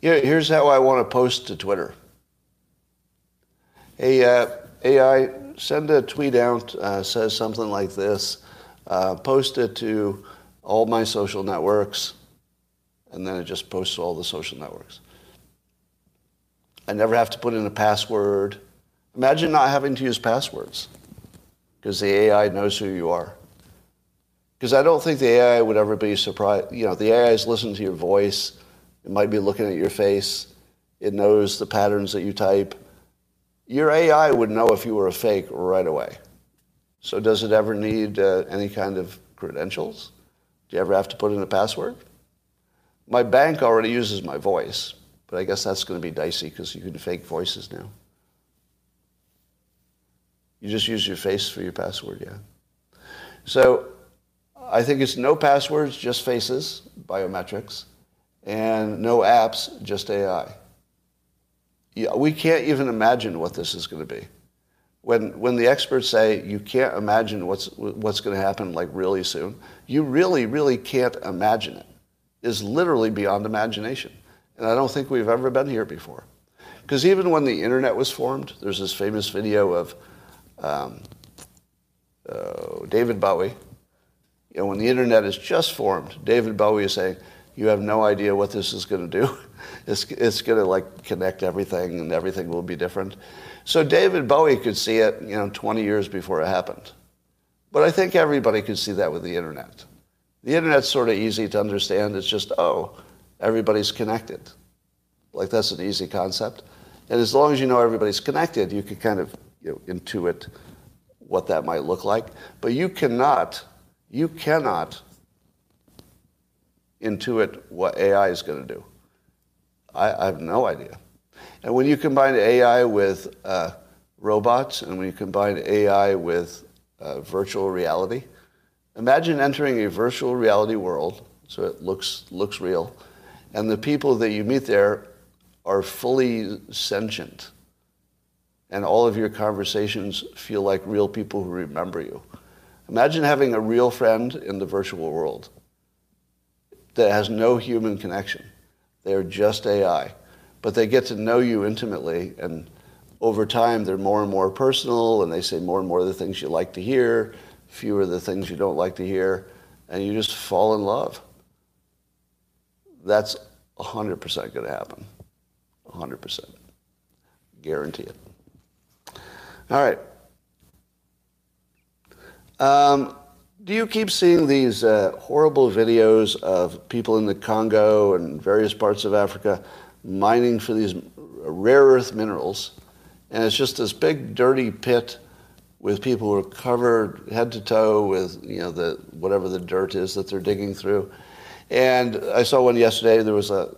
Here's how I want to post to Twitter. Uh, AI, send a tweet out, uh, says something like this, uh, post it to all my social networks, and then it just posts to all the social networks. I never have to put in a password. Imagine not having to use passwords because the AI knows who you are. Because I don't think the AI would ever be surprised. You know, the AI is listening to your voice. It might be looking at your face. It knows the patterns that you type. Your AI would know if you were a fake right away. So does it ever need uh, any kind of credentials? Do you ever have to put in a password? My bank already uses my voice. But I guess that's going to be dicey because you can fake voices now. You just use your face for your password, yeah. So I think it's no passwords, just faces, biometrics, and no apps, just AI. Yeah, we can't even imagine what this is going to be. When, when the experts say you can't imagine what's, what's going to happen like really soon, you really, really can't imagine it. It's literally beyond imagination. And I don't think we've ever been here before. Because even when the internet was formed, there's this famous video of um, uh, David Bowie. You know, when the internet is just formed, David Bowie is saying, you have no idea what this is going to do. *laughs* It's, it's going to like connect everything and everything will be different. So David Bowie could see it, you know, 20 years before it happened. But I think everybody could see that with the internet. The internet's sort of easy to understand. It's just, oh, everybody's connected. Like that's an easy concept. And as long as you know everybody's connected, you can kind of you know, intuit what that might look like. But you cannot, you cannot intuit what AI is going to do. I, I, have no idea. And when you combine AI with uh, robots and when you combine AI with uh, virtual reality, imagine entering a virtual reality world so it looks, looks real and the people that you meet there are fully sentient. And all of your conversations feel like real people who remember you. Imagine having a real friend in the virtual world that has no human connection. They're just AI. But they get to know you intimately, and over time, they're more and more personal, and they say more and more of the things you like to hear, fewer of the things you don't like to hear. and you just fall in love. That's 100% going to happen. 100%. Guarantee it. All right. Um, do you keep seeing these uh, horrible videos of people in the Congo and various parts of Africa mining for these rare earth minerals? And it's just this big dirty pit with people who are covered head to toe with you know the whatever the dirt is that they're digging through. And I saw one yesterday. There was a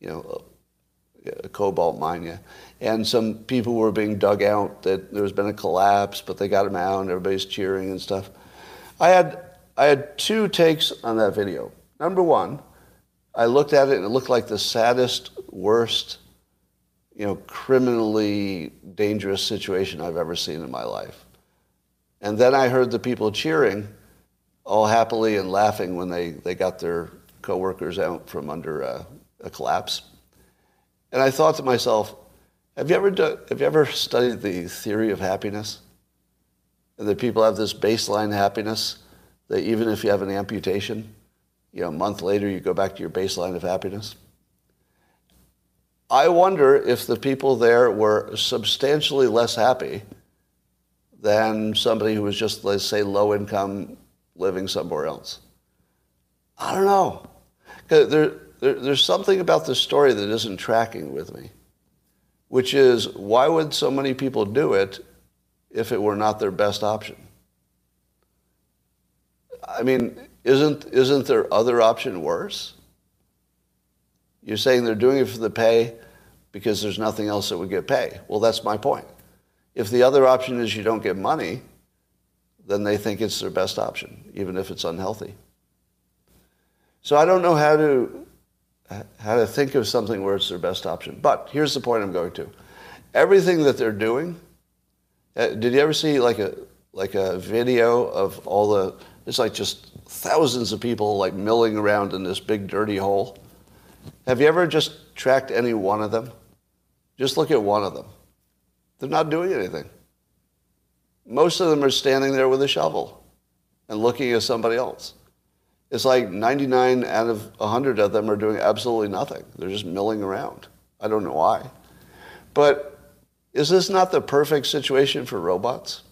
you know a, a cobalt mine, yeah, and some people were being dug out. That there's been a collapse, but they got them out. and Everybody's cheering and stuff. I had I had two takes on that video. Number one, I looked at it and it looked like the saddest, worst, you know, criminally dangerous situation I've ever seen in my life. And then I heard the people cheering all happily and laughing when they, they got their coworkers out from under a, a collapse. And I thought to myself, have you ever do, have you ever studied the theory of happiness? And that people have this baseline happiness that even if you have an amputation, you know, a month later you go back to your baseline of happiness. I wonder if the people there were substantially less happy than somebody who was just, let's say, low income living somewhere else. I don't know. Uh, there, there, there's something about this story that isn't tracking with me, which is why would so many people do it if it were not their best option? I mean, isn't, isn't their other option worse? You're saying they're doing it for the pay because there's nothing else that would get pay. Well, that's my point. If the other option is you don't get money, then they think it's their best option, even if it's unhealthy. So I don't know how to how to think of something where it's their best option. But here's the point I'm going to. Everything that they're doing, uh, did you ever see like a like a video of all the it's like just thousands of people like milling around in this big dirty hole. Have you ever just tracked any one of them? Just look at one of them. They're not doing anything. Most of them are standing there with a shovel and looking at somebody else. It's like 99 out of 100 of them are doing absolutely nothing. They're just milling around. I don't know why. But is this not the perfect situation for robots?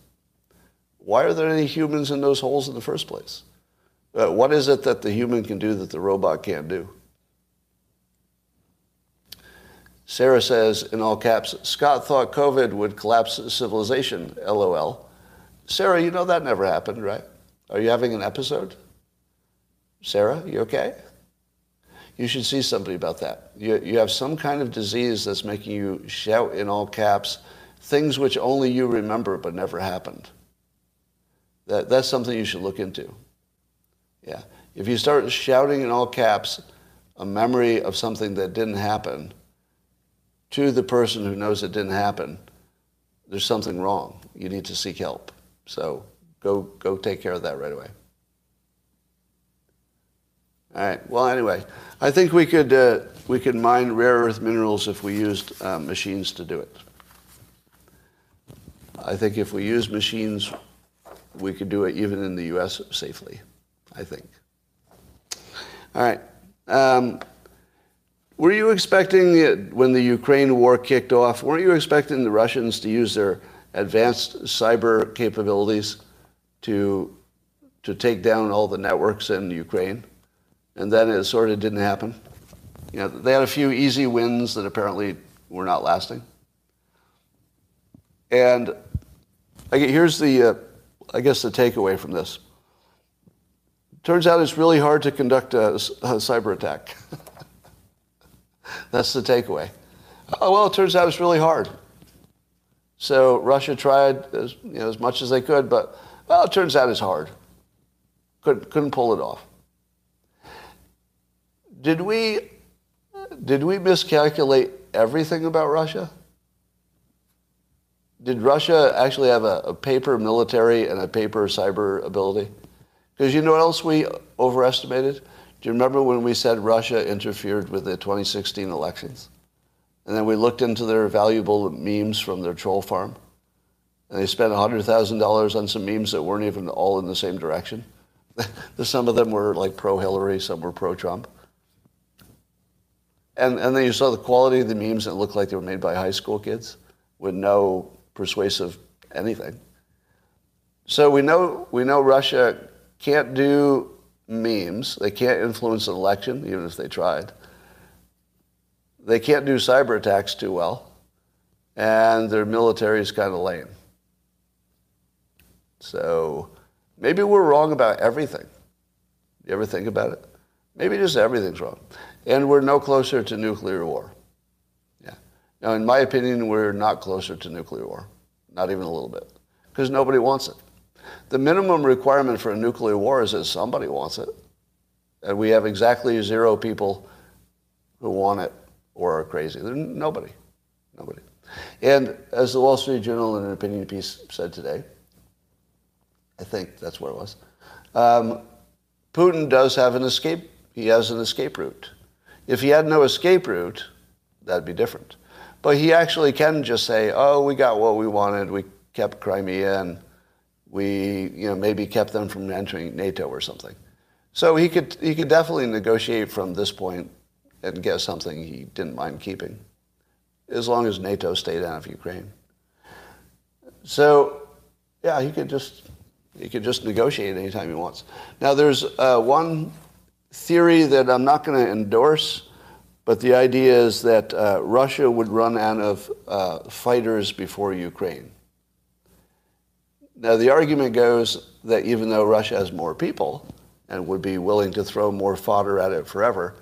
Why are there any humans in those holes in the first place? Uh, what is it that the human can do that the robot can't do? Sarah says, in all caps, Scott thought COVID would collapse civilization, lol. Sarah, you know that never happened, right? Are you having an episode? Sarah, you okay? You should see somebody about that. You, you have some kind of disease that's making you shout in all caps things which only you remember but never happened. That, that's something you should look into. Yeah. If you start shouting in all caps a memory of something that didn't happen, to the person who knows it didn't happen, there's something wrong. You need to seek help. So go, go take care of that right away. All right. Well, anyway, I think we could, uh, we could mine rare earth minerals if we used uh, machines to do it. I think if we use machines, we could do it even in the U.S. safely, I think. All right. Um, were you expecting, when the Ukraine war kicked off, weren't you expecting the Russians to use their advanced cyber capabilities to, to take down all the networks in Ukraine? And then it sort of didn't happen. You know, they had a few easy wins that apparently were not lasting. And here's the, uh, I guess, the takeaway from this. Turns out it's really hard to conduct a, a cyber attack. *laughs* That's the takeaway. Oh, well, it turns out it's really hard. So Russia tried as, you know, as much as they could, but, well, it turns out it's hard. Couldn't, couldn't pull it off. Did we, did we miscalculate everything about Russia? Did Russia actually have a, a paper military and a paper cyber ability? Because you know what else we overestimated? Do you remember when we said Russia interfered with the 2016 elections? And then we looked into their valuable memes from their troll farm. And they spent $100,000 on some memes that weren't even all in the same direction. *laughs* some of them were like pro-Hillary, some were pro-Trump. And, and then you saw the quality of the memes that looked like they were made by high school kids with no persuasive anything. So we know, we know Russia can't do memes. They can't influence an election, even if they tried. They can't do cyber attacks too well. And their military is kind of lame. So maybe we're wrong about everything. You ever think about it? Maybe just everything's wrong. And we're no closer to nuclear war. Yeah. Now, in my opinion, we're not closer to nuclear war. Not even a little bit. Because nobody wants it. The minimum requirement for a nuclear war is that somebody wants it. And we have exactly zero people who want it or are crazy. There's nobody. Nobody. And as the Wall Street Journal in an opinion piece said today, I think that's where it was, um, Putin does have an escape. He has an escape route. If he had no escape route, that'd be different. But he actually can just say, oh, we got what we wanted. We kept Crimea and we you know, maybe kept them from entering NATO or something. So he could, he could definitely negotiate from this point and get something he didn't mind keeping, as long as NATO stayed out of Ukraine. So, yeah, he could just he could just negotiate anytime he wants. Now, there's uh, one theory that I'm not going to endorse, but the idea is that uh, Russia would run out of uh, fighters before Ukraine. Now, the argument goes that even though Russia has more people and would be willing to throw more fodder at it forever,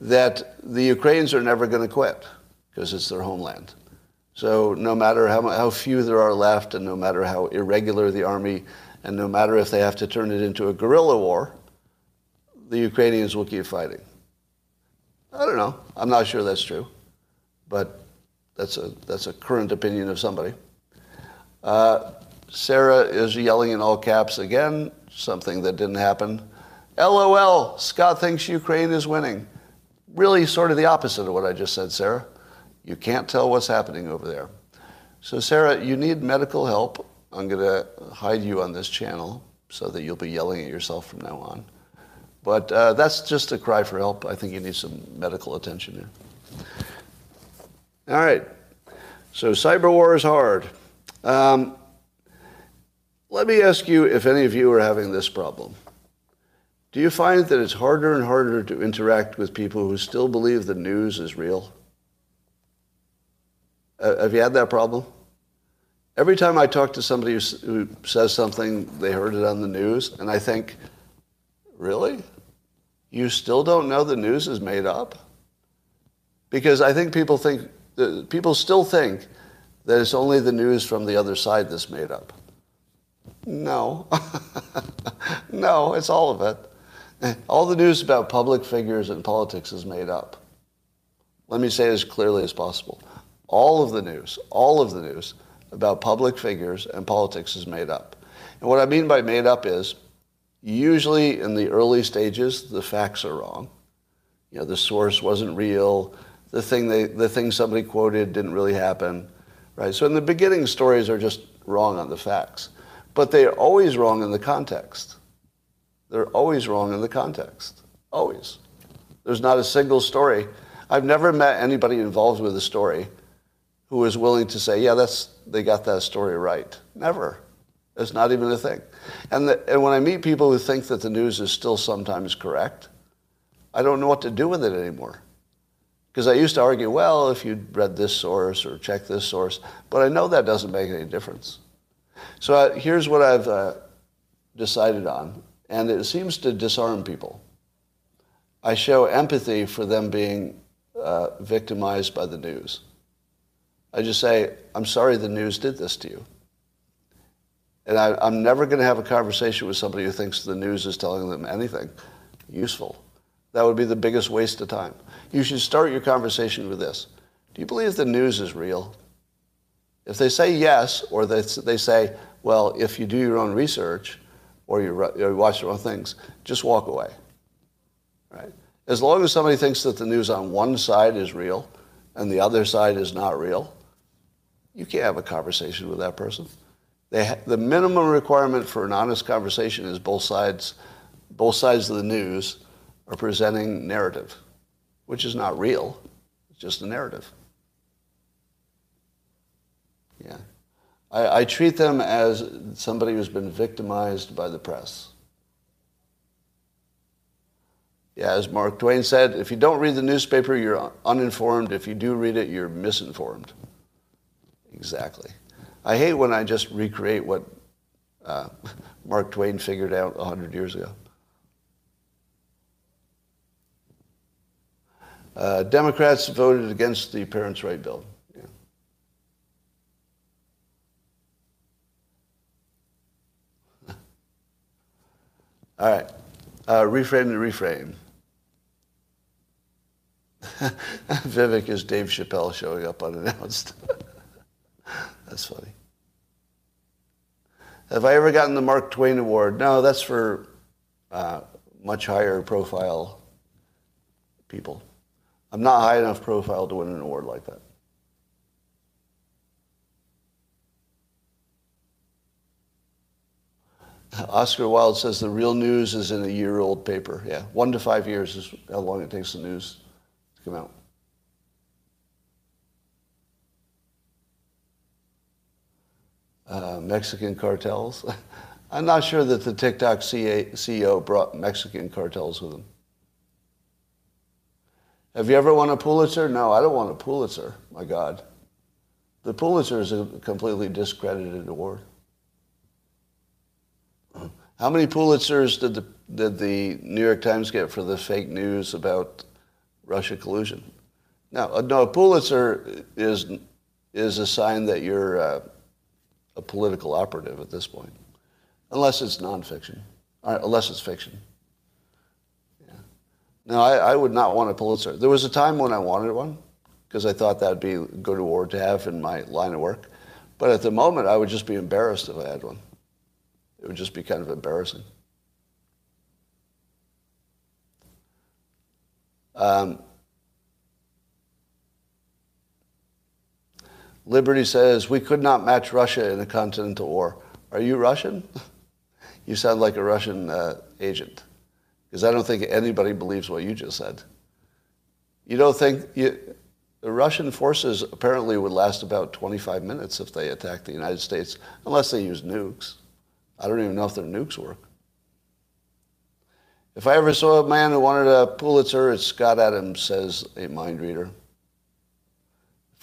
that the Ukrainians are never going to quit because it's their homeland. So no matter how, how few there are left and no matter how irregular the army and no matter if they have to turn it into a guerrilla war, the Ukrainians will keep fighting. I don't know. I'm not sure that's true, but that's a, that's a current opinion of somebody. Uh, Sarah is yelling in all caps again, something that didn't happen. LOL, Scott thinks Ukraine is winning really sort of the opposite of what I just said, Sarah. You can't tell what's happening over there. So, Sarah, you need medical help. I'm going to hide you on this channel so that you'll be yelling at yourself from now on. But uh, that's just a cry for help. I think you need some medical attention here. All right. So, cyber war is hard. Um, let me ask you if any of you are having this problem. Do you find that it's harder and harder to interact with people who still believe the news is real? Uh, have you had that problem? Every time I talk to somebody who, who says something, they heard it on the news, and I think, really? You still don't know the news is made up? Because I think people think, uh, people still think that it's only the news from the other side that's made up. No. *laughs* no, it's all of it. All the news about public figures and politics is made up. Let me say it as clearly as possible. All of the news, all of the news about public figures and politics is made up. And what I mean by made up is usually in the early stages, the facts are wrong. You know, the source wasn't real. The thing, they, the thing somebody quoted didn't really happen. Right? So in the beginning, stories are just wrong on the facts. But they are always wrong in the context. They're always wrong in the context. Always. There's not a single story. I've never met anybody involved with a story who is willing to say, yeah, that's, they got that story right. Never. It's not even a thing. And, the, and when I meet people who think that the news is still sometimes correct, I don't know what to do with it anymore. Because I used to argue, well, if you'd read this source or check this source, but I know that doesn't make any difference. So uh, here's what I've uh, decided on and it seems to disarm people. I show empathy for them being uh, victimized by the news. I just say, I'm sorry the news did this to you. And I, am never going to have a conversation with somebody who thinks the news is telling them anything useful. That would be the biggest waste of time. You should start your conversation with this Do you believe the news is real? If they say yes, or they, they say, well, if you do your own research, or you, you watch the wrong things, just walk away. Right? As long as somebody thinks that the news on one side is real and the other side is not real, you can't have a conversation with that person. Ha- the minimum requirement for an honest conversation is both sides both sides of the news are presenting narrative, which is not real. It's just a narrative. Yeah. I, I treat them as somebody who's been victimized by the press. Yeah, as Mark Twain said, if you don't read the newspaper, you're uninformed. If you do read it, you're misinformed. Exactly. I hate when I just recreate what uh, *laughs* Mark Twain figured out 100 years ago. Uh, Democrats voted against the Parents' Right Bill. Yeah. *laughs* All right. Uh, reframe the reframe. *laughs* Vivek is Dave Chappelle showing up unannounced. That's funny. Have I ever gotten the Mark Twain Award? No, that's for uh, much higher profile people. I'm not high enough profile to win an award like that. Oscar Wilde says the real news is in a year old paper. Yeah, one to five years is how long it takes the news to come out. Uh, Mexican cartels. *laughs* I'm not sure that the TikTok CEO brought Mexican cartels with him. Have you ever won a Pulitzer? No, I don't want a Pulitzer. My God. The Pulitzer is a completely discredited award. How many Pulitzers did the, did the New York Times get for the fake news about Russia collusion? No, uh, no, a Pulitzer is, is a sign that you're uh, a political operative at this point, unless it's nonfiction, unless it's fiction. Yeah. No, I, I would not want a Pulitzer. There was a time when I wanted one because I thought that would be a good award to have in my line of work. But at the moment, I would just be embarrassed if I had one. It would just be kind of embarrassing. Um, Liberty says, we could not match Russia in a continental war. Are you Russian? *laughs* you sound like a Russian uh, agent. Because I don't think anybody believes what you just said. You don't think you, the Russian forces apparently would last about 25 minutes if they attacked the United States, unless they use nukes. I don't even know if their nukes work. If I ever saw a man who wanted a Pulitzer, it's Scott Adams, says a mind reader.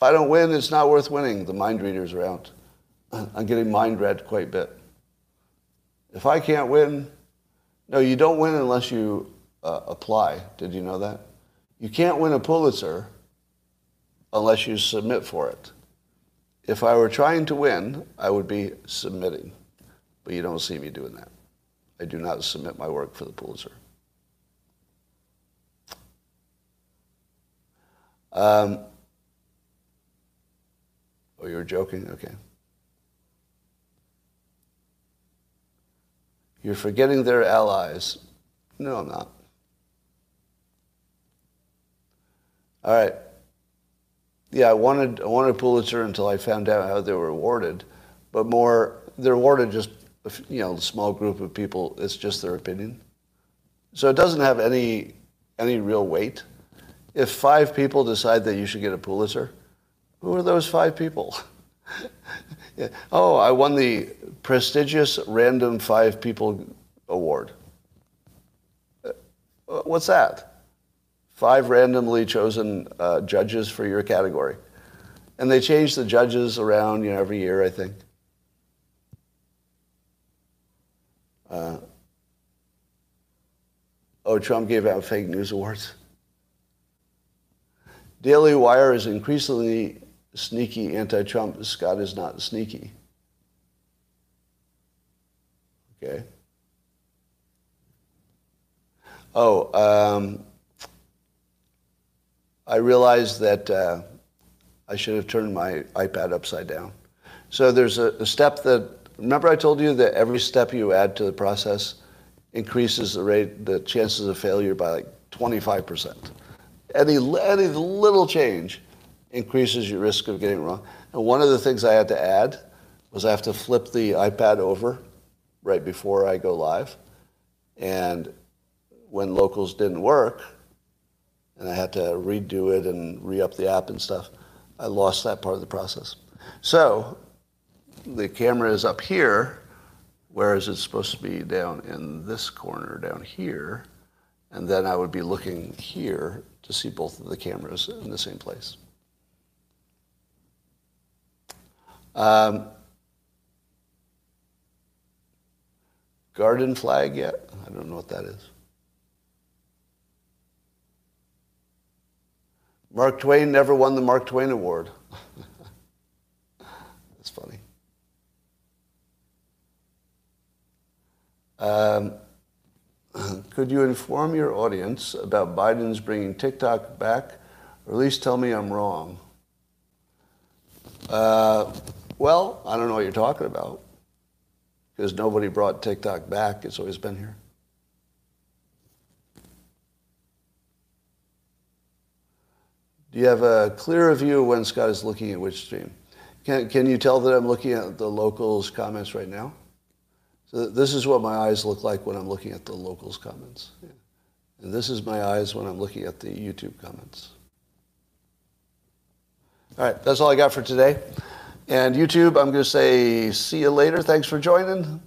If I don't win, it's not worth winning. The mind readers are out. *clears throat* I'm getting mind read quite a bit. If I can't win, no, you don't win unless you uh, apply. Did you know that? You can't win a Pulitzer unless you submit for it. If I were trying to win, I would be submitting. But you don't see me doing that. I do not submit my work for the Pulitzer. Um, Oh, you were joking? Okay. You're forgetting their allies. No, I'm not. All right. Yeah, I wanted I wanted Pulitzer until I found out how they were awarded, but more they're awarded just you know a small group of people. It's just their opinion, so it doesn't have any any real weight. If five people decide that you should get a Pulitzer, who are those five people? *laughs* yeah. Oh, I won the prestigious Random Five People Award. Uh, what's that? Five randomly chosen uh, judges for your category. And they change the judges around you know, every year, I think. Uh, oh, Trump gave out fake news awards. Daily Wire is increasingly sneaky anti-Trump. Scott is not sneaky. Okay. Oh, um, I realized that uh, I should have turned my iPad upside down. So there's a, a, step that, remember I told you that every step you add to the process increases the rate, the chances of failure by like 25%. Any, any little change increases your risk of getting wrong. And one of the things I had to add was I have to flip the iPad over right before I go live. And when locals didn't work, and I had to redo it and re-up the app and stuff, I lost that part of the process. So the camera is up here, whereas it's supposed to be down in this corner down here, and then I would be looking here to see both of the cameras in the same place. Um, garden flag yet? I don't know what that is. Mark Twain never won the Mark Twain Award. *laughs* That's funny. Um, *clears throat* could you inform your audience about Biden's bringing TikTok back, or at least tell me I'm wrong? Uh, well, I don't know what you're talking about, because nobody brought TikTok back. It's always been here. Do you have a clearer view when Scott is looking at which stream? Can, can you tell that I'm looking at the locals' comments right now? So this is what my eyes look like when I'm looking at the locals' comments. Yeah. And this is my eyes when I'm looking at the YouTube comments. All right, that's all I got for today. And YouTube, I'm going to say see you later. Thanks for joining.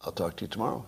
I'll talk to you tomorrow.